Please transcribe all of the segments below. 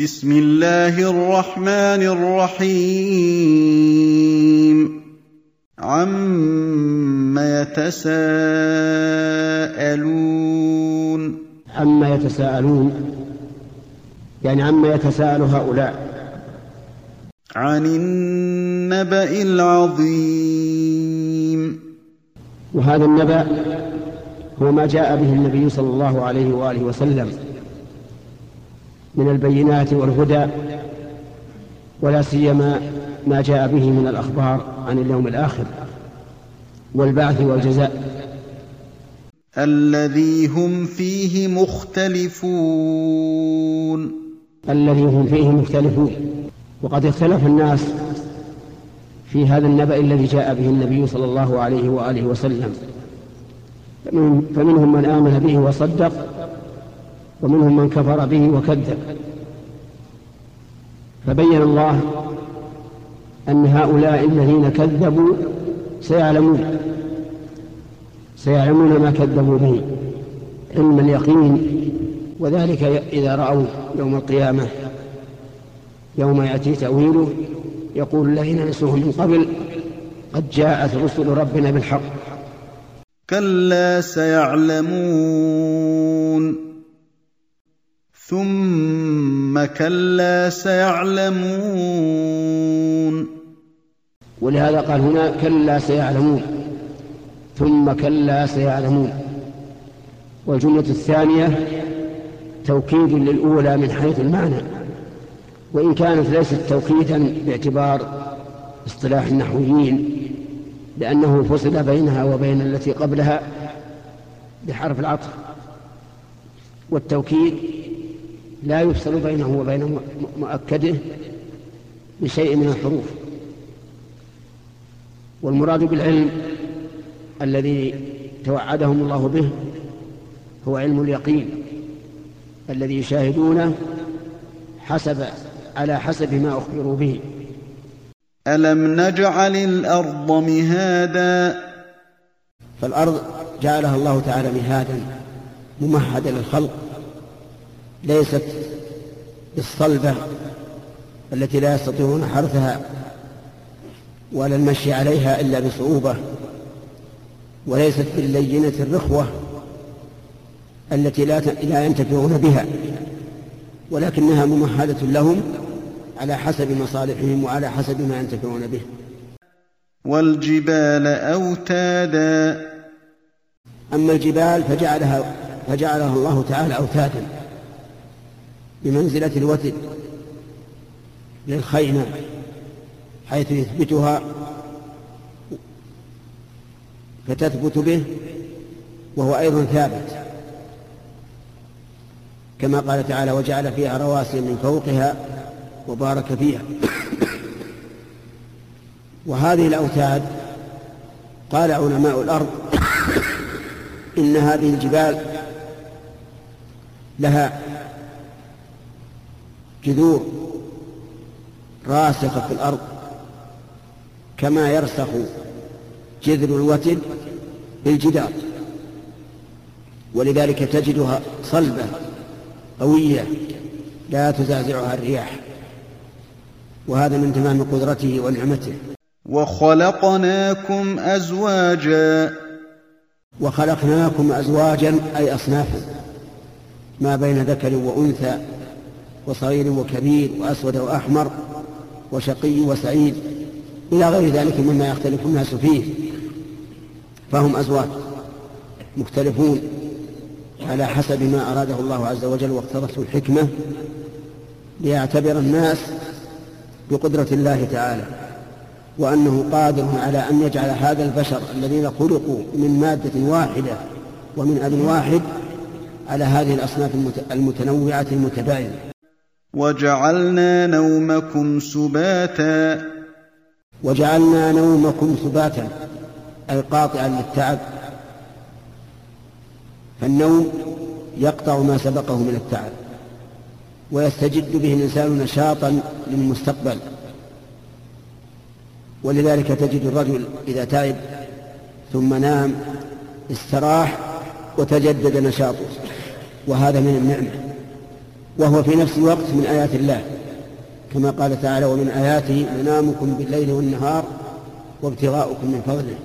بسم الله الرحمن الرحيم. عم يتساءلون. عما يتساءلون. يعني عما يتساءل هؤلاء. عن النبأ العظيم. وهذا النبأ هو ما جاء به النبي صلى الله عليه وآله وسلم. من البينات والهدى ولا سيما ما جاء به من الأخبار عن اليوم الآخر والبعث والجزاء. الذي هم فيه مختلفون. الذي هم فيه مختلفون. وقد اختلف الناس في هذا النبأ الذي جاء به النبي صلى الله عليه وآله وسلم. فمنهم من آمن به وصدق ومنهم من كفر به وكذب. فبين الله أن هؤلاء الذين كذبوا سيعلمون سيعلمون ما كذبوا به علم اليقين. وذلك إذا رأوا يوم القيامة يوم يأتي تأويله يقول الذين نسوه من قبل قد جاءت رسل ربنا بالحق. كلا سيعلمون. ثم كلا سيعلمون ولهذا قال هنا كلا سيعلمون. ثم كلا سيعلمون. والجملة الثانية توكيد للأولى من حيث المعنى. وإن كانت ليست توكيدا باعتبار اصطلاح النحويين لأنه فصل بينها وبين التي قبلها بحرف العطف. والتوكيد لا يفصل بينه وبين مؤكده بشيء من الحروف. والمراد بالعلم الذي توعدهم الله به هو علم اليقين الذي يشاهدونه حسب على حسب ما أخبروا به. ألم نجعل الأرض مهادا؟ فالأرض جعلها الله تعالى مهادا ممهدا للخلق. ليست بالصلبة التي لا يستطيعون حرثها ولا المشي عليها إلا بصعوبة وليست باللينة الرخوة التي لا لا ينتفعون بها ولكنها ممهدة لهم على حسب مصالحهم وعلى حسب ما ينتفعون به. والجبال أوتادا. أما الجبال فجعلها فجعلها الله تعالى أوتادا. بمنزلة الوتد للخيمة حيث يثبتها فتثبت به وهو أيضا ثابت. كما قال تعالى وجعل فيها رواسي من فوقها وبارك فيها. وهذه الأوتاد قال علماء الأرض إن هذه الجبال لها جذور راسخة في الأرض كما يرسخ جذر الوتد بالجدار. ولذلك تجدها صلبة قوية لا تزعزعها الرياح. وهذا من تمام قدرته ونعمته. وخلقناكم أزواجا. وخلقناكم أزواجا أي أصنافا ما بين ذكر وأنثى وصغير وكبير وأسود وأحمر وشقي وسعيد إلى غير ذلك مما يختلف الناس فيه. فهم أزواج مختلفون على حسب ما أراده الله عز وجل واقتضته الحكمة ليعتبر الناس بقدرة الله تعالى وأنه قادر على أن يجعل هذا البشر الذين خلقوا من مادة واحدة ومن أب واحد على هذه الأصناف المتنوعة المتباينة. وجعلنا نومكم سباتا. وجعلنا نومكم سباتا أي قاطعا للتعب. فالنوم يقطع ما سبقه من التعب ويستجد به الإنسان نشاطا للمستقبل. ولذلك تجد الرجل إذا تعب ثم نام استراح وتجدد نشاطه وهذا من النعمة. وهو في نفس الوقت من آيات الله. كما قال تعالى ومن آياته منامكم بالليل والنهار وابتغاؤكم من فضله.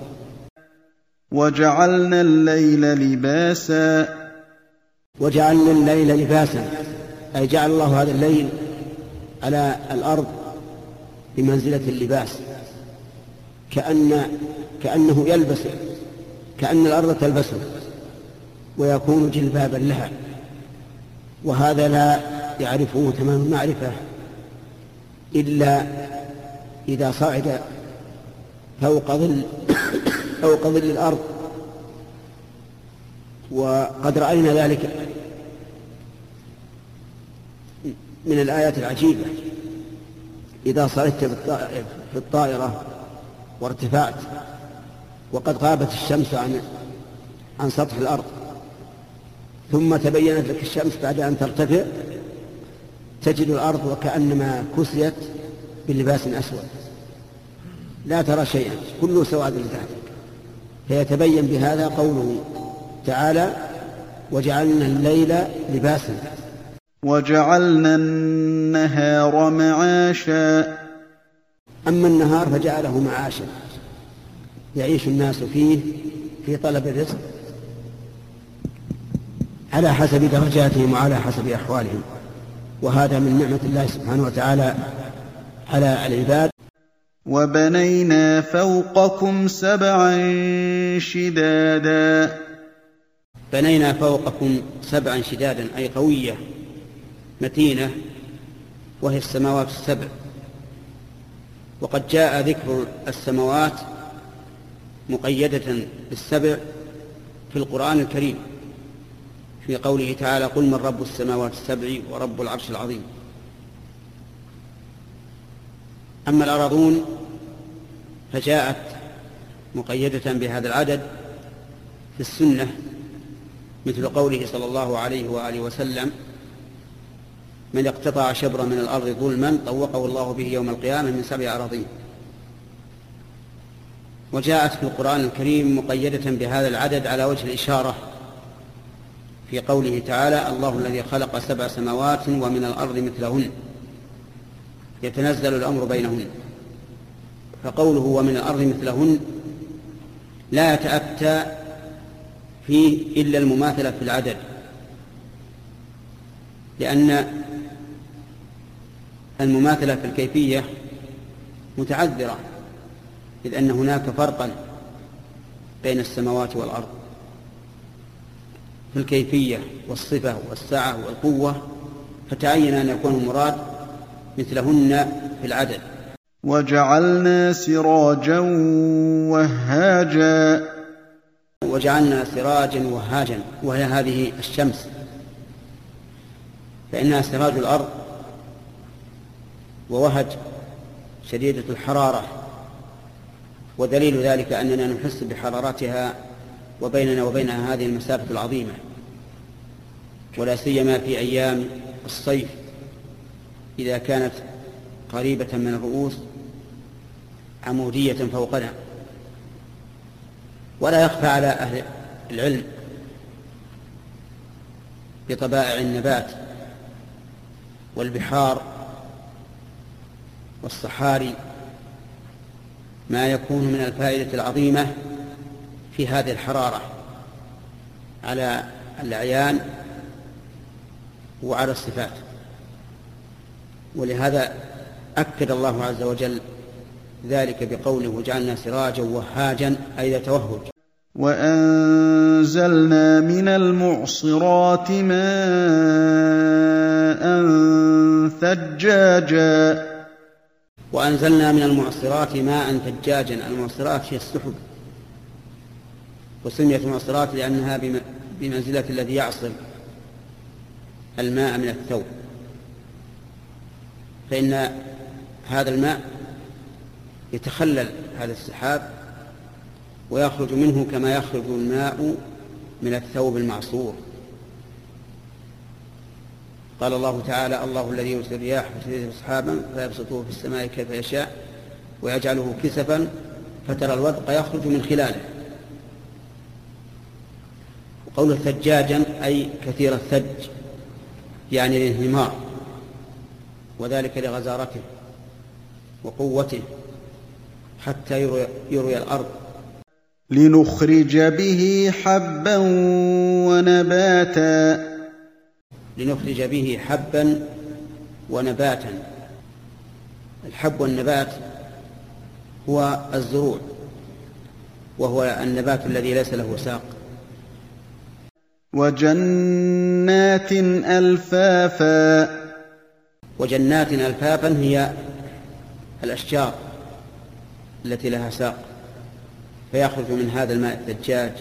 وجعلنا الليل لباسا. وجعلنا الليل لباسا. أي جعل الله هذا الليل على الأرض بمنزلة اللباس. كأن كأنه يلبس كأن الأرض تلبسه ويكون جلبابا لها. وهذا لا يعرفه تمام المعرفة إلا إذا صعد فوق ظل فوق ظل الأرض. وقد رأينا ذلك من الآيات العجيبة. إذا صعدت في الطائرة وارتفعت وقد غابت الشمس عن عن سطح الأرض ثم تبينت لك الشمس بعد أن ترتفع تجد الأرض وكأنما كسيت بلباس أسود. لا ترى شيئا كله سواد تحتك فيتبين بهذا قوله تعالى وجعلنا الليل لباسا. وجعلنا النهار معاشا. أما النهار فجعله معاشا. يعيش الناس فيه في طلب الرزق على حسب درجاتهم وعلى حسب أحوالهم. وهذا من نعمة الله سبحانه وتعالى على العباد. وبنينا فوقكم سبعا شدادا. بنينا فوقكم سبعا شدادا أي قوية متينة وهي السماوات السبع. وقد جاء ذكر السماوات مقيدة بالسبع في القرآن الكريم. في قوله تعالى قل من رب السماوات السبع ورب العرش العظيم. أما الأراضون فجاءت مقيدة بهذا العدد في السنة مثل قوله صلى الله عليه وآله وسلم من اقتطع شبرا من الأرض ظلما طوقه الله به يوم القيامة من سبع أراضين. وجاءت في القرآن الكريم مقيدة بهذا العدد على وجه الإشارة في قوله تعالى الله الذي خلق سبع سماوات ومن الأرض مثلهن يتنزل الأمر بينهن. فقوله ومن الأرض مثلهن لا يتأتى فيه إلا المماثلة في العدد لأن المماثلة في الكيفية متعذرة إذ أن هناك فرقا بين السماوات والأرض. في الكيفية والصفة والسعة والقوة فتعين أن يكون المراد مثلهن في العدد. وجعلنا سراجا وهاجا. وجعلنا سراجا وهاجا وهي هذه الشمس. فإنها سراج الأرض ووهج شديدة الحرارة. ودليل ذلك أننا نحس بحرارتها وبيننا وبينها هذه المسافة العظيمة ولا سيما في أيام الصيف إذا كانت قريبة من الرؤوس عمودية فوقنا. ولا يخفى على أهل العلم بطبائع النبات والبحار والصحاري ما يكون من الفائدة العظيمة في هذه الحرارة على الأعيان وعلى الصفات. ولهذا أكد الله عز وجل ذلك بقوله وجعلنا سراجا وهاجا أي يتوهج وأنزلنا من المعصرات ماء ثجاجا. وأنزلنا من المعصرات ماء ثجاجا. المعصرات هي السحب. وسميت معصرات لأنها بمنزلة الذي يعصر الماء من الثوب. فإن هذا الماء يتخلل هذا السحاب ويخرج منه كما يخرج الماء من الثوب المعصور. قال الله تعالى الله الذي يرسل الرياح فتثير سحابا فيبسطه في السماء كيف يشاء ويجعله كسفا فترى الودق يخرج من خلاله. وقوله ثجاجا أي كثير الثج يعني الانهمار وذلك لغزارته وقوته حتى يروي, يروي الأرض. لنخرج به حبا ونباتا. لنخرج به حبا ونباتا. الحب والنبات هو الزروع وهو النبات الذي ليس له ساق. وجنات ألفافا. وجنات ألفافا هي الأشجار التي لها ساق فيخرج من هذا الماء الدجاج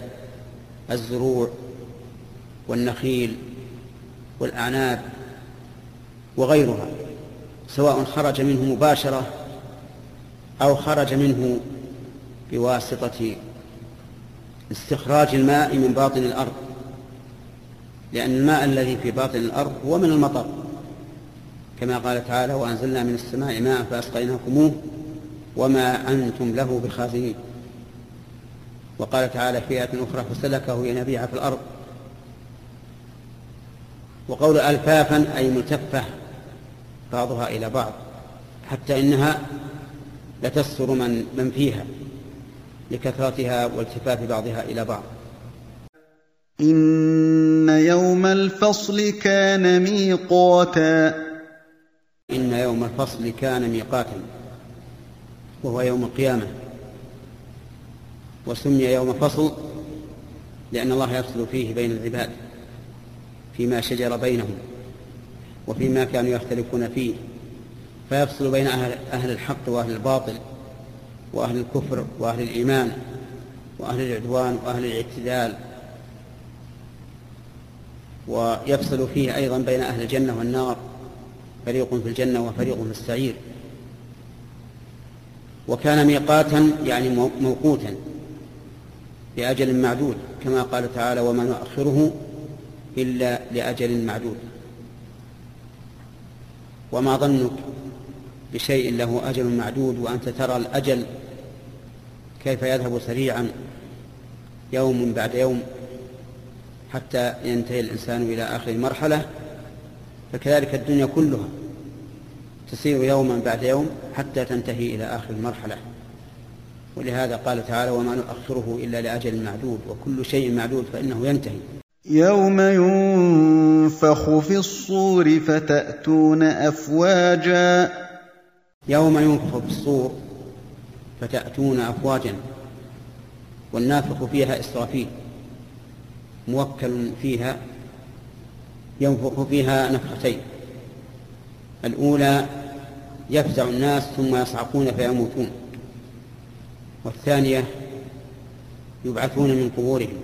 الزروع والنخيل والأعناب وغيرها سواء خرج منه مباشرة أو خرج منه بواسطة استخراج الماء من باطن الأرض. لأن الماء الذي في باطن الأرض هو من المطر. كما قال تعالى وأنزلنا من السماء ماء فأسقيناكموه وما أنتم له بخازنين. وقال تعالى في آية أخرى فسلكه ينابيع في الأرض. وقول ألفافا أي ملتفة بعضها إلى بعض حتى إنها لتستر من, من فيها لكثرتها والتفاف بعضها إلى بعض. إن يوم الفصل كان ميقاتا. إن يوم الفصل كان ميقاتا وهو يوم القيامة. وسمي يوم فصل لأن الله يفصل فيه بين العباد فيما شجر بينهم وفيما كانوا يختلفون فيه فيفصل بين أهل, أهل الحق وأهل الباطل وأهل الكفر وأهل الإيمان وأهل العدوان وأهل الاعتدال ويفصل فيه أيضا بين أهل الجنة والنار. فريق في الجنة وفريق في السعير. وكان ميقاتا يعني موقوتا لأجل معدود كما قال تعالى وما نؤخره إلا لأجل معدود. وما ظنك بشيء له أجل معدود وأنت ترى الأجل كيف يذهب سريعا يوم بعد يوم. حتى ينتهي الإنسان إلى آخر مرحلة فكذلك الدنيا كلها تسير يوما بعد يوم حتى تنتهي إلى آخر المرحلة ولهذا قال تعالى وما نؤخره إلا لأجل معدود وكل شيء معدود فإنه ينتهي. يوم ينفخ في الصور فتأتون أفواجا. يوم ينفخ في الصور فتأتون أفواجا والنافخ فيها إسرافيل. موكل فيها ينفخ فيها نفختين. الأولى يفزع الناس ثم يصعقون فيموتون. والثانية يبعثون من قبورهم.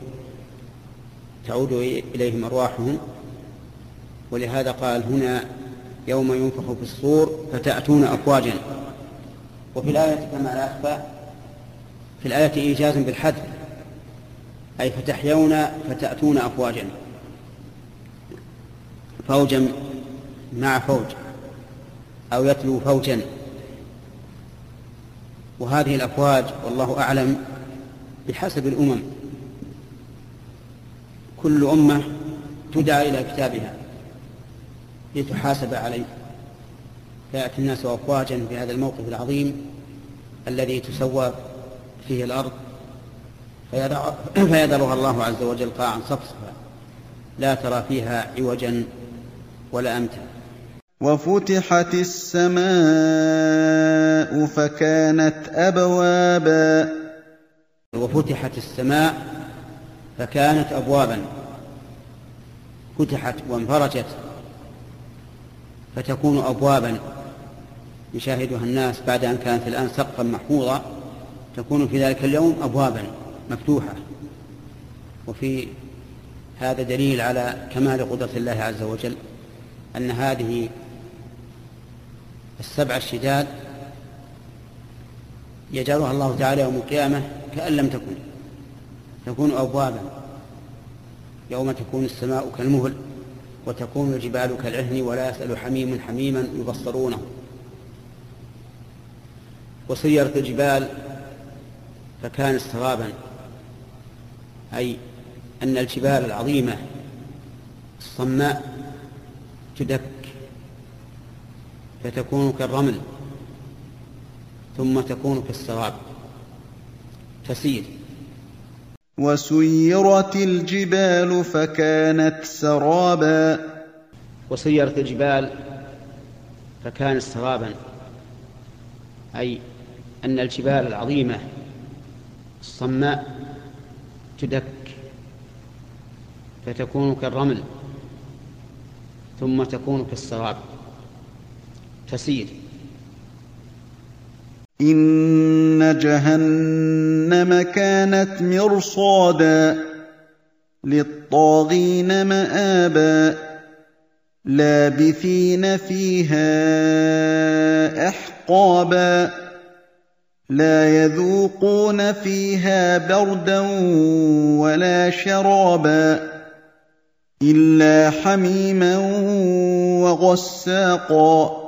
تعود إليهم أرواحهم. ولهذا قال هنا يوم ينفخ في الصور فتأتون أفواجا. وفي الآية كما لا أخفى في الآية إيجاز بالحذف. أي فتحيون فتأتون أفواجا. فوجا مع فوج أو يتلو فوجا. وهذه الأفواج والله أعلم بحسب الأمم. كل أمة تدعى إلى كتابها لتحاسب عليه. فيأتي الناس أفواجا في هذا الموقف العظيم الذي تسوى فيه الأرض فيذرها الله عز وجل قاعا صفصفا. لا ترى فيها عوجا ولا أمتا. وفتحت السماء فكانت أبوابا. وفتحت السماء فكانت أبوابا. فتحت وانفرجت فتكون أبوابا. يشاهدها الناس بعد أن كانت الآن سقفا محفوظا تكون في ذلك اليوم أبوابا. مفتوحة. وفي هذا دليل على كمال قدرة الله عز وجل أن هذه السبع الشداد يجعلها الله تعالى يوم القيامة كأن لم تكن. تكون أبوابا. يوم تكون السماء كالمهل وتكون الجبال كالعهن ولا يسأل حميم حميما يبصرونه. وسيرت الجبال فكانت سرابا. أي أن الجبال العظيمة الصماء تدك فتكون كالرمل ثم تكون كالسراب. تسير. وسيرت الجبال فكانت سرابا. وسيرت الجبال فكانت سرابا. أي أن الجبال العظيمة الصماء تدك فتكون كالرمل ثم تكون كالسراب. تسير إن جهنم كانت مرصادا للطاغين مآبا لابثين فيها أحقابا لا يذوقون فيها بردا ولا شرابا إلا حميما وغساقا.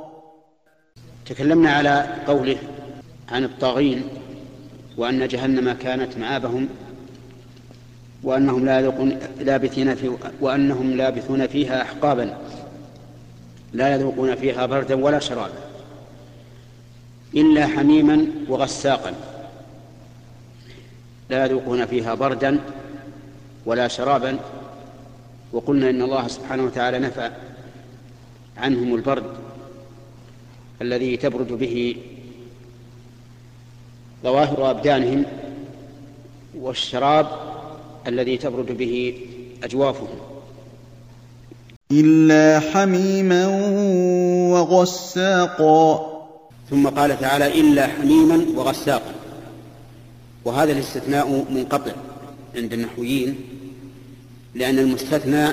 تكلمنا على قوله عن الطاغين وأن جهنم كانت مآبهم وأنهم لا يذوقون لابثين في وأنهم لابثون فيها أحقابا. لا يذوقون فيها بردا ولا شرابا. إلا حميما وغساقا. لا يذوقون فيها بردا ولا شرابا. وقلنا إن الله سبحانه وتعالى نفى عنهم البرد الذي تبرد به ظواهر أبدانهم والشراب الذي تبرد به أجوافهم. إلا حميما وغساقا. ثم قال تعالى إلا حميما وغساقا. وهذا الاستثناء منقطع عند النحويين لأن المستثنى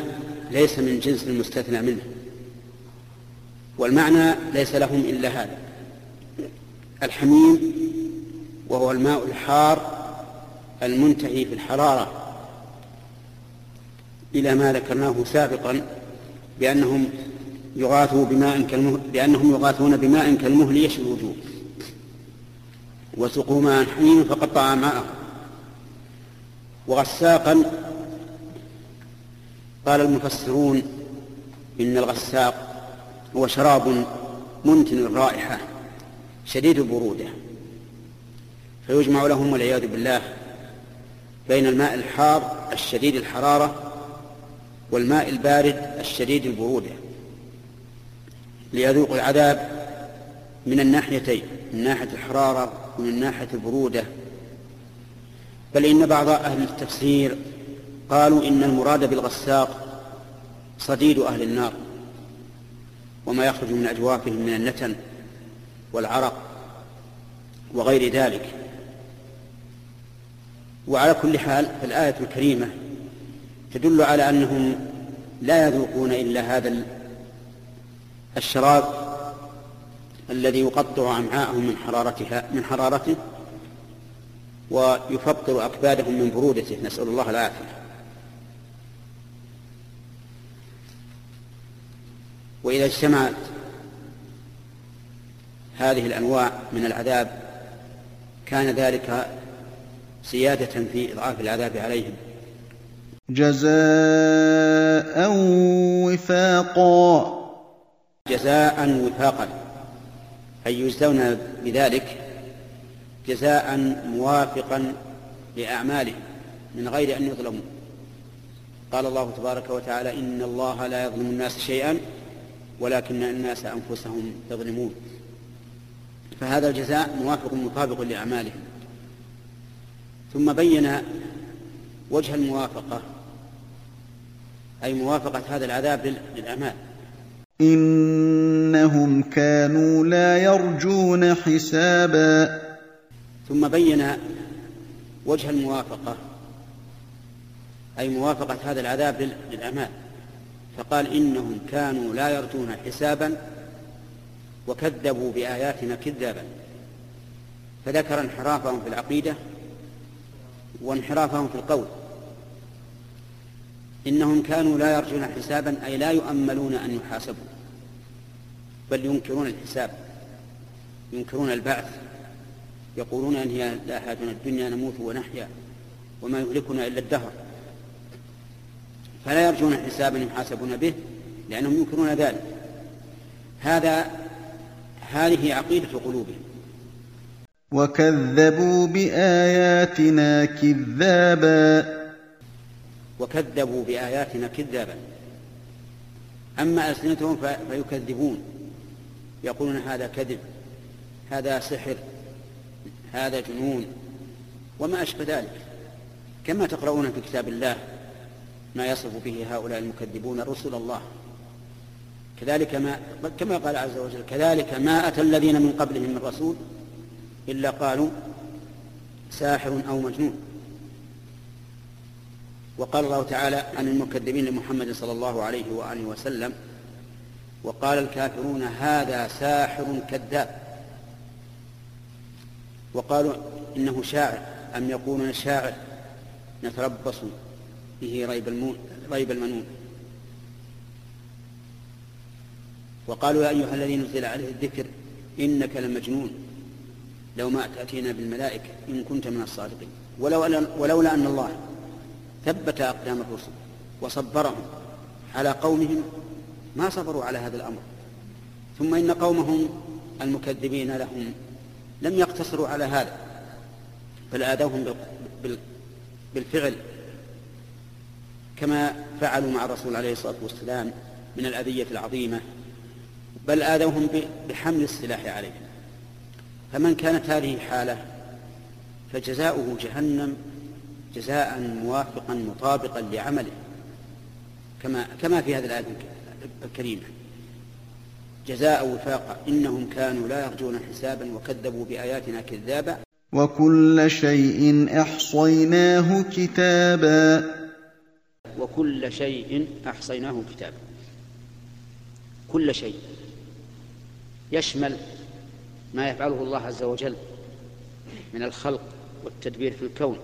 ليس من جنس المستثنى منه. والمعنى ليس لهم إلا هذا. الحميم وهو الماء الحار المنتهي في الحرارة إلى ما ذكرناه سابقا بأنهم يغاثوا بماء كالمهل بأنهم يغاثون بماء كالمهل يشوي الوجوه. وسقوا ماء حميم فقطع ماءه وغساقا قال المفسرون إن الغساق هو شراب منتن الرائحة شديد البرودة. فيجمع لهم والعياذ بالله بين الماء الحار الشديد الحرارة والماء البارد الشديد البرودة. ليذوقوا العذاب من الناحيتين من ناحية الحرارة ومن ناحية البرودة. بل إن بعض أهل التفسير قالوا إن المراد بالغساق صديد أهل النار وما يخرج من أجوافهم من النتن والعرق وغير ذلك. وعلى كل حال فالآية الكريمة تدل على أنهم لا يذوقون إلا هذا الشراب الذي يقطع أمعاءهم من حرارتها من حرارته ويفطر أكبادهم من برودته. نسأل الله العافية. وإذا اجتمعت هذه الأنواع من العذاب كان ذلك زيادة في إضعاف العذاب عليهم. جزاء وفاقا. جزاء وفاقا. أي يجزون بذلك؟ جزاء موافقا لأعمالهم من غير أن يظلموا. قال الله تبارك وتعالى إن الله لا يظلم الناس شيئا ولكن الناس أنفسهم يظلمون. فهذا الجزاء موافق مطابق لأعمالهم. ثم بين وجه الموافقة أي موافقة هذا العذاب للأعمال. إنهم كانوا لا يرجون حسابا. ثم بين وجه الموافقة أي موافقة هذا العذاب للأعمال فقال إنهم كانوا لا يرجون حسابا وكذبوا بآياتنا كذابا. فذكر انحرافهم في العقيدة وانحرافهم في القول. إنهم كانوا لا يرجون حسابا أي لا يؤملون أن يحاسبوا بل ينكرون الحساب ينكرون البعث يقولون أن هي لا حاجة الدنيا نموت ونحيا وما يهلكنا إلا الدهر. فلا يرجون حسابا يحاسبون به لأنهم ينكرون ذلك. هذا هذه عقيدة قلوبهم. وكذبوا بآياتنا كذابا. وكذبوا بآياتنا كذابا. أما ألسنتهم فيكذبون. يقولون هذا كذب هذا سحر هذا جنون وما أشبه ذلك. كما تقرؤون في كتاب الله ما يصف به هؤلاء المكذبون رسل الله. كذلك ما كما قال عز وجل كذلك ما أتى الذين من قبلهم من رسول إلا قالوا ساحر أو مجنون. وقال الله تعالى عن المكذبين لمحمد صلى الله عليه وآله وسلم وقال الكافرون هذا ساحر كذاب. وقالوا إنه شاعر أم يقولون شاعر؟ نتربص به ريب, ريب المنون. وقالوا يا أيها الذين نزل عليه الذكر إنك لمجنون. لو ما تأتينا بالملائكة إن كنت من الصادقين. ولو ولولا أن الله ثبت أقدام الرسل وصبرهم على قومهم ما صبروا على هذا الأمر. ثم إن قومهم المكذبين لهم لم يقتصروا على هذا بل آذوهم بالفعل كما فعلوا مع الرسول عليه الصلاة والسلام من الأذية العظيمة بل آذوهم بحمل السلاح عليهم. فمن كانت هذه حالة فجزاؤه جهنم جزاء موافقا مطابقا لعمله كما كما في هذه الآية الكريمة. جزاء وفاق إنهم كانوا لا يرجون حسابا وكذبوا بآياتنا كذابا. وكل شيء أحصيناه كتابا. وكل شيء أحصيناه كتابا. كل شيء يشمل ما يفعله الله عز وجل من الخلق والتدبير في الكون.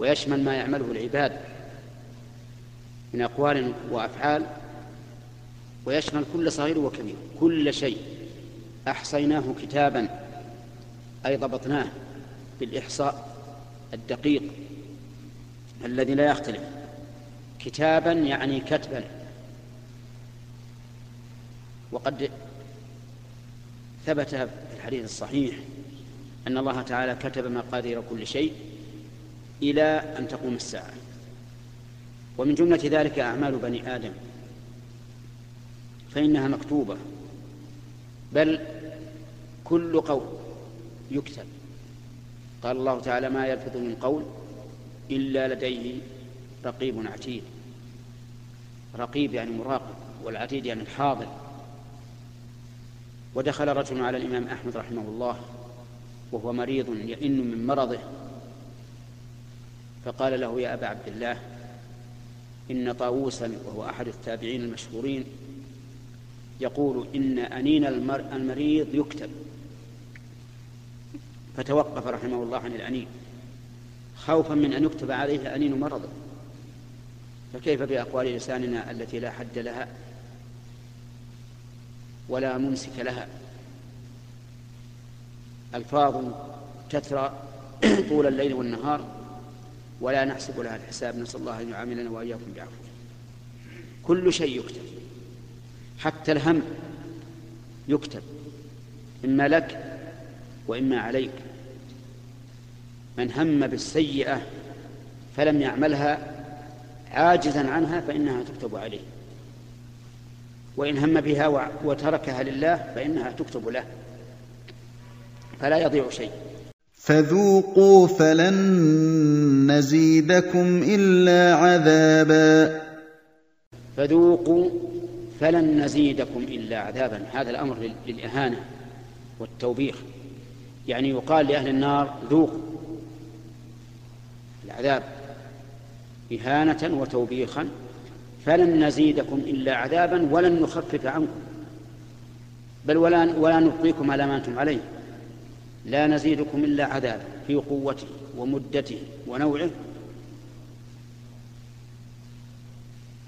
ويشمل ما يعمله العباد من أقوال وأفعال ويشمل كل صغير وكبير كل شيء. أحصيناه كتابا أي ضبطناه بالإحصاء الدقيق الذي لا يختلف. كتابا يعني كتبا. وقد ثبت في الحديث الصحيح أن الله تعالى كتب مقادير كل شيء. إلى أن تقوم الساعة. ومن جملة ذلك أعمال بني آدم. فإنها مكتوبة. بل كل قول يكتب. قال الله تعالى ما يلفظ من قول إلا لديه رقيب عتيد. رقيب يعني مراقب والعتيد يعني الحاضر. ودخل رجل على الإمام أحمد رحمه الله وهو مريض يئن من مرضه فقال له يا أبا عبد الله إن طاووسا وهو أحد التابعين المشهورين يقول إن أنين المريض يكتب. فتوقف رحمه الله عن الأنين. خوفا من أن يكتب عليه أنين مرضه فكيف بأقوال لساننا التي لا حد لها ولا ممسك لها؟ ألفاظ تترى طول الليل والنهار ولا نحسب لها الحساب. نسأل الله أن يعاملنا وإياكم بعفوه كل شيء يكتب. حتى الهم يكتب. إما لك وإما عليك. من هم بالسيئة فلم يعملها عاجزا عنها فإنها تكتب عليه. وإن هم بها وتركها لله فإنها تكتب له. فلا يضيع شيء. فذوقوا فلن نزيدكم إلا عذابا. فذوقوا فلن نزيدكم إلا عذابا. هذا الأمر للإهانة والتوبيخ. يعني يقال لأهل النار ذوقوا العذاب إهانة وتوبيخا. فلن نزيدكم إلا عذابا ولن نخفف عنكم. بل ولا, ولا نبقيكم على ما أنتم عليه. لا نزيدكم إلا عذابا في قوته ومدته ونوعه.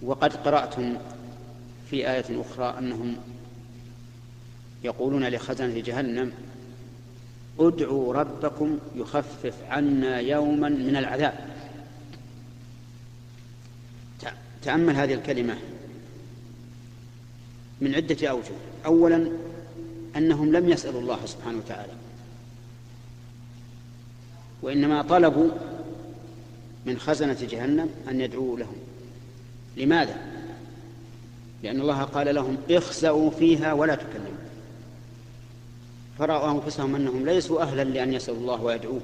وقد قرأتم في آية أخرى أنهم يقولون لخزنة جهنم ادعوا ربكم يخفف عنا يوما من العذاب. تأمل هذه الكلمة من عدة أوجه. أولا أنهم لم يسألوا الله سبحانه وتعالى. وإنما طلبوا من خزنة جهنم أن يدعوا لهم. لماذا؟ لأن الله قال لهم اخسأوا فيها ولا تكلموا. فرأوا أنفسهم أنهم ليسوا أهلا لأن يسألوا الله ويدعوه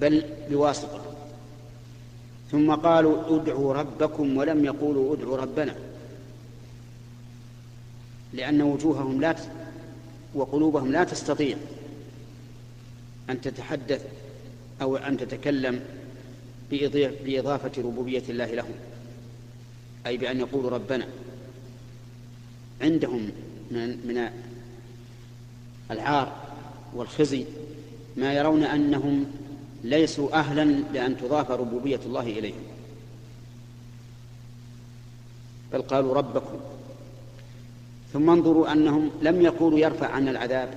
بل بواسطة. ثم قالوا ادعوا ربكم ولم يقولوا ادعوا ربنا لأن وجوههم لا وقلوبهم لا تستطيع. أن تتحدث أو أن تتكلم بإضافة ربوبية الله لهم. أي بأن يقولوا ربنا. عندهم من, العار والخزي ما يرون أنهم ليسوا أهلا لأن تضاف ربوبية الله إليهم. بل قالوا ربكم. ثم انظروا أنهم لم يقولوا يرفع عنا العذاب.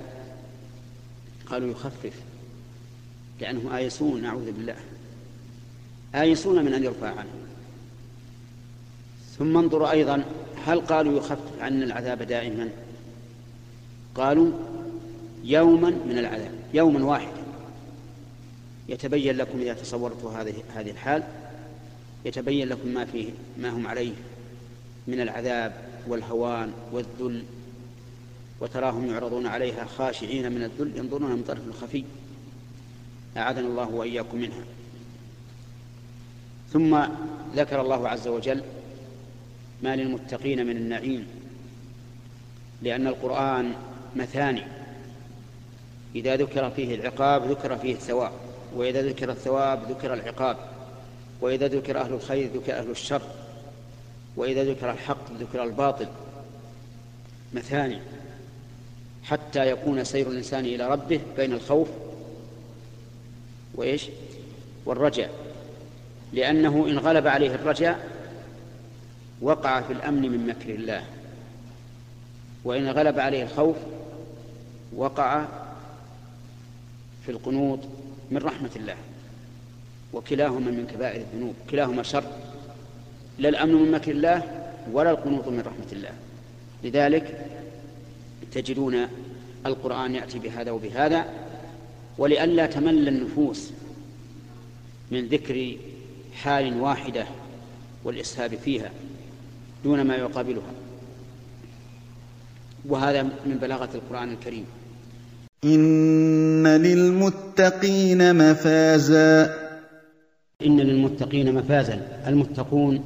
قالوا يخفف. لأنهم آيسون نعوذ بالله. آيسون من أن يرفع عنهم ثم انظروا أيضا هل قالوا يخفف عنا العذاب دائما؟ قالوا يوما من العذاب يوما واحدا. يتبين لكم إذا تصورتوا هذه هذه الحال. يتبين لكم ما فيه ما هم عليه من العذاب والهوان والذل. وتراهم يعرضون عليها خاشعين من الذل ينظرون من طرف خفي أعاذنا الله وإياكم منها. ثم ذكر الله عز وجل ما للمتقين من النعيم لأن القرآن مثاني. إذا ذكر فيه العقاب ذكر فيه الثواب وإذا ذكر الثواب ذكر العقاب وإذا ذكر أهل الخير ذكر أهل الشر وإذا ذكر الحق ذكر الباطل. مثاني. حتى يكون سير الإنسان إلى ربه بين الخوف وإيش؟ والرجاء. لأنه إن غلب عليه الرجاء وقع في الأمن من مكر الله. وإن غلب عليه الخوف وقع في القنوط من رحمة الله. وكلاهما من كبائر الذنوب. كلاهما شر. لا الأمن من مكر الله ولا القنوط من رحمة الله. لذلك تجدون القرآن يأتي بهذا وبهذا ولئلا تمل النفوس من ذكر حال واحدة والإسهاب فيها دون ما يقابلها. وهذا من بلاغة القرآن الكريم. إن للمتقين مفازا. إن للمتقين مفازا. المتقون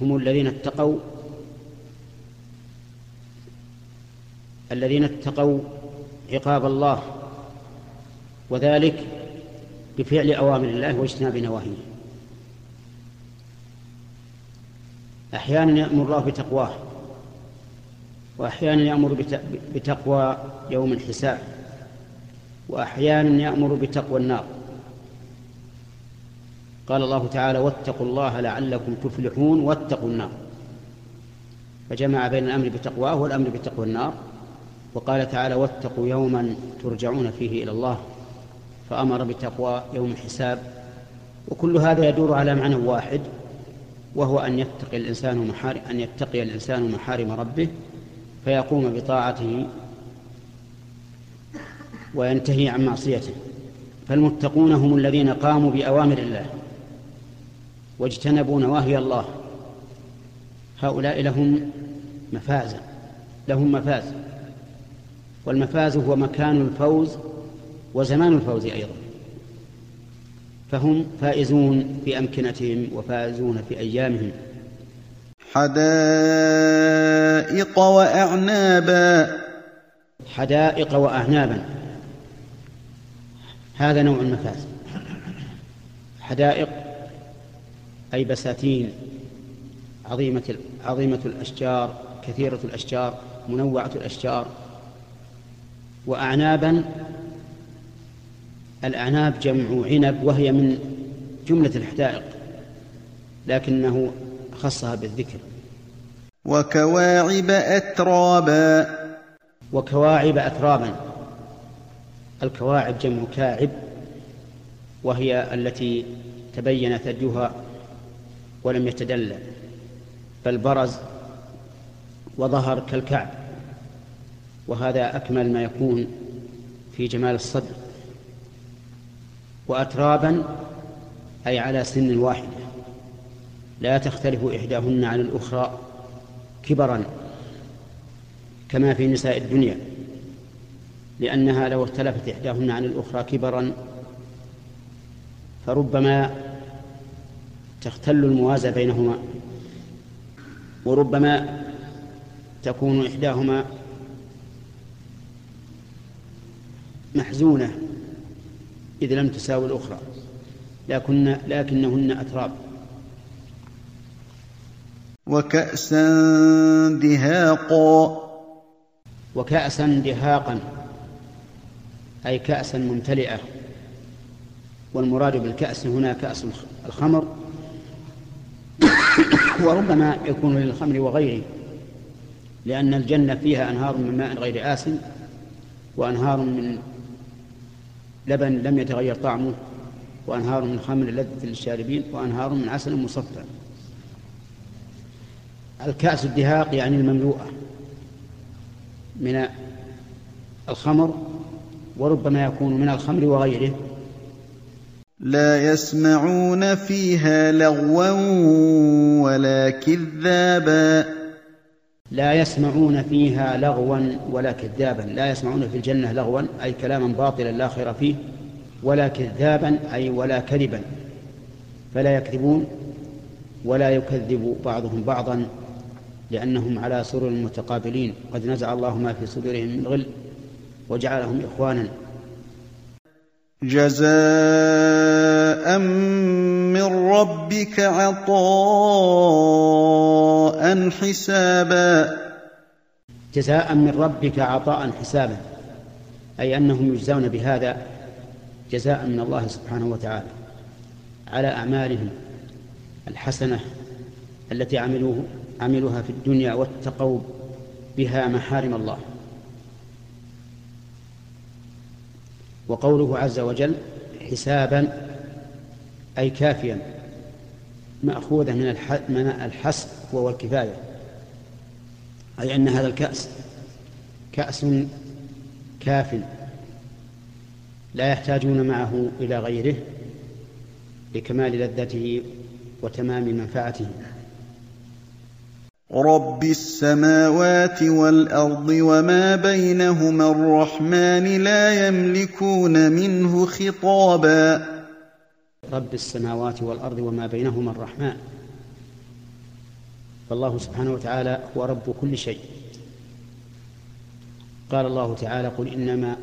هم الذين اتقوا الذين اتقوا عقاب الله. وذلك بفعل أوامر الله واجتناب نواهيه. أحيانا يأمر الله بتقواه وأحيانا يأمر بتقوى يوم الحساب وأحيانا يأمر بتقوى النار. قال الله تعالى واتقوا الله لعلكم تفلحون واتقوا النار. فجمع بين الأمر بتقواه والأمر بتقوى النار وقال تعالى واتقوا يوما ترجعون فيه إلى الله. فأمر بتقوى يوم الحساب. وكل هذا يدور على معنى واحد وهو أن يتقي الإنسان محارم أن يتقي الإنسان محارم ربه فيقوم بطاعته وينتهي عن معصيته. فالمتقون هم الذين قاموا بأوامر الله واجتنبوا نواهي الله. هؤلاء لهم مفازة لهم مفاز. والمفاز هو مكان الفوز وزمان الفوز أيضا. فهم فائزون في أمكنتهم وفائزون في أيامهم. حدائق وأعنابا. حدائق وأعنابا. هذا نوع المفاز. حدائق أي بساتين. عظيمة عظيمة الأشجار كثيرة الأشجار منوعة الأشجار. وأعنابا الأعناب جمع عنب وهي من جملة الحدائق لكنه خصها بالذكر. وكواعب أترابا. وكواعب أترابا. الكواعب جمع كاعب وهي التي تبين ثديها ولم يتدلى بل برز وظهر كالكعب وهذا أكمل ما يكون في جمال الصدر. وأترابا أي على سن واحدة لا تختلف إحداهن عن الأخرى كبرا كما في نساء الدنيا. لأنها لو اختلفت إحداهن عن الأخرى كبرا فربما تختل الموازى بينهما. وربما تكون إحداهما محزونة. إذ لم تساوي الأخرى لكن لكنهن أتراب. وكأسا دهاقا. وكأسا دهاقا أي كأسا ممتلئة. والمراد بالكأس هنا كأس الخمر وربما يكون للخمر وغيره لأن الجنة فيها أنهار من ماء غير آسن وأنهار من لبن لم يتغير طعمه وأنهار من خمر لذة للشاربين وأنهار من عسل مصفى. الكأس الدهاق يعني المملوءة من الخمر وربما يكون من الخمر وغيره. لا يسمعون فيها لغوا ولا كذابا. لا يسمعون فيها لغوا ولا كذابا. لا يسمعون في الجنة لغوا أي كلاما باطلا لا خير فيه ولا كذابا أي ولا كذبا. فلا يكذبون ولا يكذب بعضهم بعضا لأنهم على سرر متقابلين. قد نزع الله ما في صدورهم من غل وجعلهم إخوانا. جزاء من ربك عطاء حسابا. جزاء من ربك عطاء حسابا. أي أنهم يجزون بهذا جزاء من الله سبحانه وتعالى على أعمالهم الحسنة التي عملوه عملوها في الدنيا واتقوا بها محارم الله. وقوله عز وجل حسابا أي كافيا مأخوذة من الحسب وهو الكفاية. أي أن هذا الكأس كأس كاف لا يحتاجون معه إلى غيره لكمال لذته وتمام منفعته. رب السماوات والأرض وما بينهما الرحمن لا يملكون منه خطابا. رب السماوات والأرض وما بينهما الرحمن. فالله سبحانه وتعالى هو رب كل شيء. قال الله تعالى قل إنما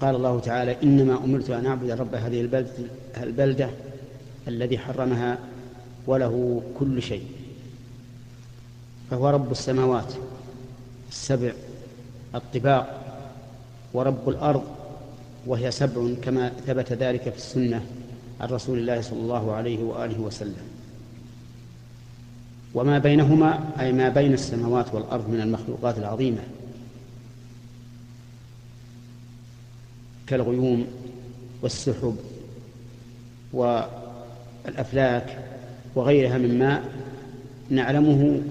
قال الله تعالى إنما أمرت أن أعبد رب هذه البلدة, البلدة الذي حرمها وله كل شيء. فهو رب السماوات السبع الطباق ورب الأرض وهي سبع كما ثبت ذلك في السنة عن رسول الله صلى الله عليه وآله وسلم. وما بينهما أي ما بين السماوات والأرض من المخلوقات العظيمة. كالغيوم والسحب والأفلاك وغيرها مما نعلمه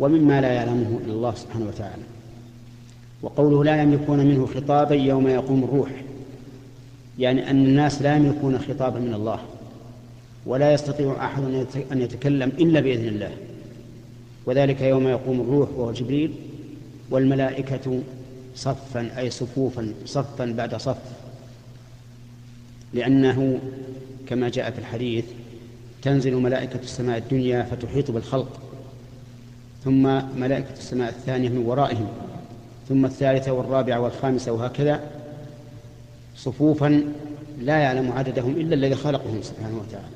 ومما لا يعلمه إلا الله سبحانه وتعالى. وقوله لا يملكون منه خطابا يوم يقوم الروح يعني أن الناس لا يملكون خطابا من الله ولا يستطيع أحد أن يتكلم إلا بإذن الله. وذلك يوم يقوم الروح وهو جبريل والملائكة صفا أي صفوفا صفا بعد صف. لأنه كما جاء في الحديث تنزل ملائكة السماء الدنيا فتحيط بالخلق. ثم ملائكة السماء الثانية من ورائهم ثم الثالثة والرابعة والخامسة وهكذا صفوفا لا يعلم عددهم إلا الذي خلقهم سبحانه وتعالى.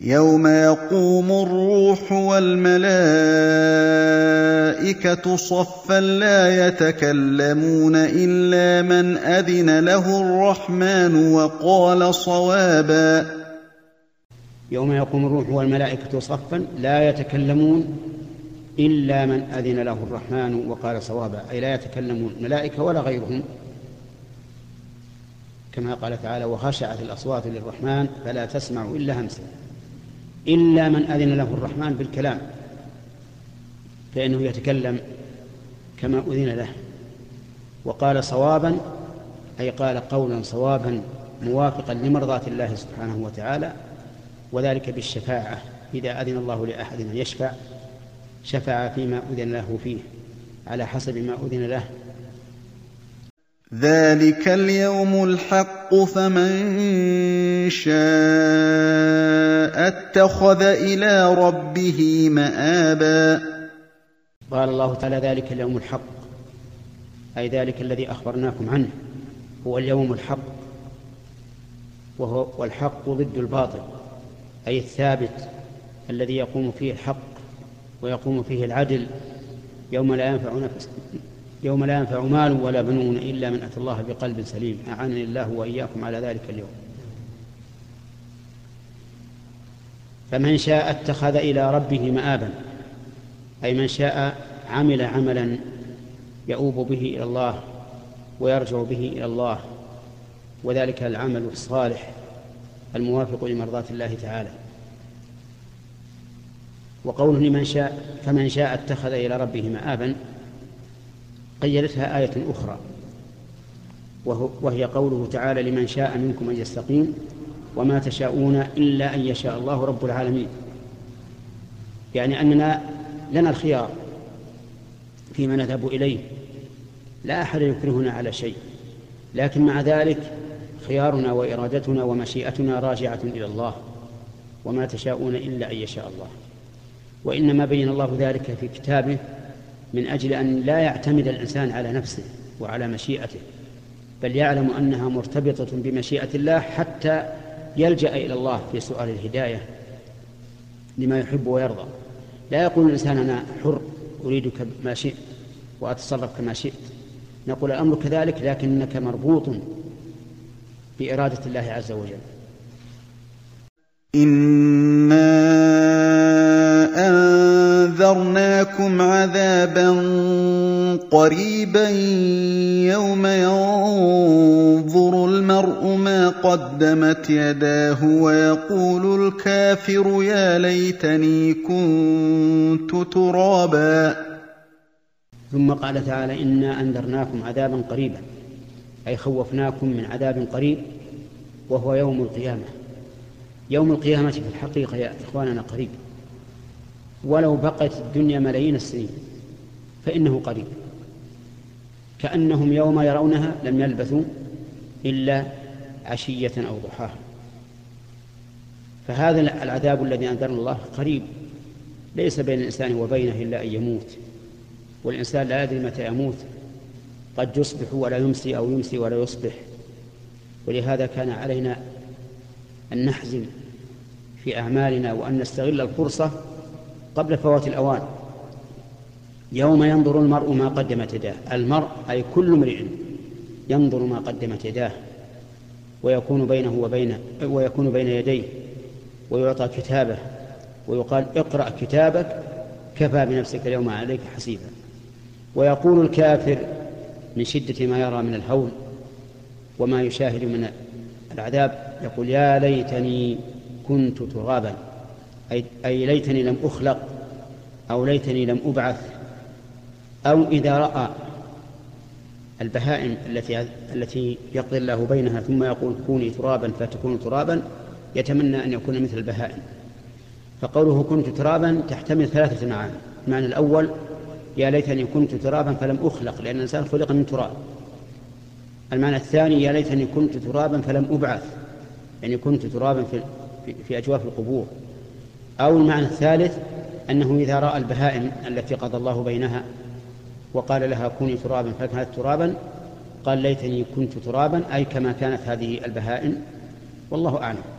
يوم يقوم الروح والملائكة صفا لا يتكلمون إلا من أذن له الرحمن وقال صوابا. يوم يقوم الروح والملائكة صفا لا يتكلمون إلا من أذن له الرحمن وقال صوابا. أي لا يتكلمون الملائكة ولا غيرهم. كما قال تعالى وخشعت الأصوات للرحمن فلا تسمع إلا همسا. إلا من أذن له الرحمن بالكلام. فإنه يتكلم كما أذن له. وقال صوابا أي قال قولا صوابا موافقا لمرضاة الله سبحانه وتعالى. وذلك بالشفاعة إذا أذن الله لأحد أن يشفع شفع فيما أذن له فيه على حسب ما أذن له. ذلك اليوم الحق فمن شاء اتخذ إلى ربه مآبا. قال الله تعالى ذلك اليوم الحق أي ذلك الذي أخبرناكم عنه هو اليوم الحق وهو والحق ضد الباطل. أي الثابت الذي يقوم فيه الحق ويقوم فيه العدل يوم لا ينفع نفس يوم لا ينفع مال ولا بنون إلا من أتى الله بقلب سليم. أعانني الله وإياكم على ذلك اليوم. فمن شاء اتخذ إلى ربه مآبا. أي من شاء عمل عملا يؤوب به إلى الله ويرجع به إلى الله. وذلك العمل الصالح. الموافق لمرضاة الله تعالى. وقوله لمن شاء فمن شاء اتخذ إلى ربه مآبا قيدتها آية أخرى. وهي قوله تعالى لمن شاء منكم أن يستقيم وما تشاءون إلا أن يشاء الله رب العالمين. يعني أننا لنا الخيار فيما نذهب إليه. لا أحد يكرهنا على شيء. لكن مع ذلك خيارنا وإرادتنا ومشيئتنا راجعة إلى الله وما تشاءون إلا أن يشاء الله. وإنما بين الله ذلك في كتابه من أجل أن لا يعتمد الإنسان على نفسه وعلى مشيئته بل يعلم أنها مرتبطة بمشيئة الله حتى يلجأ إلى الله في سؤال الهداية لما يحب ويرضى. لا يقول الإنسان أنا حر أريدك ما شئت وأتصرف كما شئت. نقول الأمر كذلك لكنك مربوط بإرادة الله عز وجل. إنا أنذرناكم عذابا قريبا يوم ينظر المرء ما قدمت يداه ويقول الكافر يا ليتني كنت ترابا. ثم قال تعالى إنا أنذرناكم عذابا قريبا. أي خوفناكم من عذاب قريب وهو يوم القيامة. يوم القيامة في الحقيقة يا إخواننا قريب. ولو بقت الدنيا ملايين السنين فإنه قريب. كأنهم يوم يرونها لم يلبثوا إلا عشية أو ضحاها. فهذا العذاب الذي أنذرنا الله قريب. ليس بين الإنسان وبينه إلا أن يموت. والإنسان لا يدري متى يموت. قد يصبح ولا يمسي أو يمسي ولا يصبح. ولهذا كان علينا أن نحزن في أعمالنا وأن نستغل الفرصة قبل فوات الأوان. يوم ينظر المرء ما قدمت يداه. المرء أي كل امرئ ينظر ما قدمت يداه. ويكون بينه وبين ويكون بين يديه. ويعطى كتابه. ويقال اقرأ كتابك كفى بنفسك اليوم عليك حسيبا. ويقول الكافر من شدة ما يرى من الهول وما يشاهد من العذاب يقول يا ليتني كنت ترابا أي, أي ليتني لم أخلق أو ليتني لم أبعث أو إذا رأى البهائم التي التي يقضي الله بينها ثم يقول كوني ترابا فتكون ترابا يتمنى أن يكون مثل البهائم. فقوله كنت ترابا تحتمل ثلاثة معاني المعنى الأول يا ليتني كنت ترابا فلم أخلق لأن الإنسان خلق من تراب. المعنى الثاني يا ليتني كنت ترابا فلم أبعث يعني كنت ترابا في, في أجواف القبور. أو المعنى الثالث أنه إذا رأى البهائم التي قضى الله بينها وقال لها كوني ترابا فكانت ترابا؟ قال ليتني كنت ترابا أي كما كانت هذه البهائم. والله أعلم.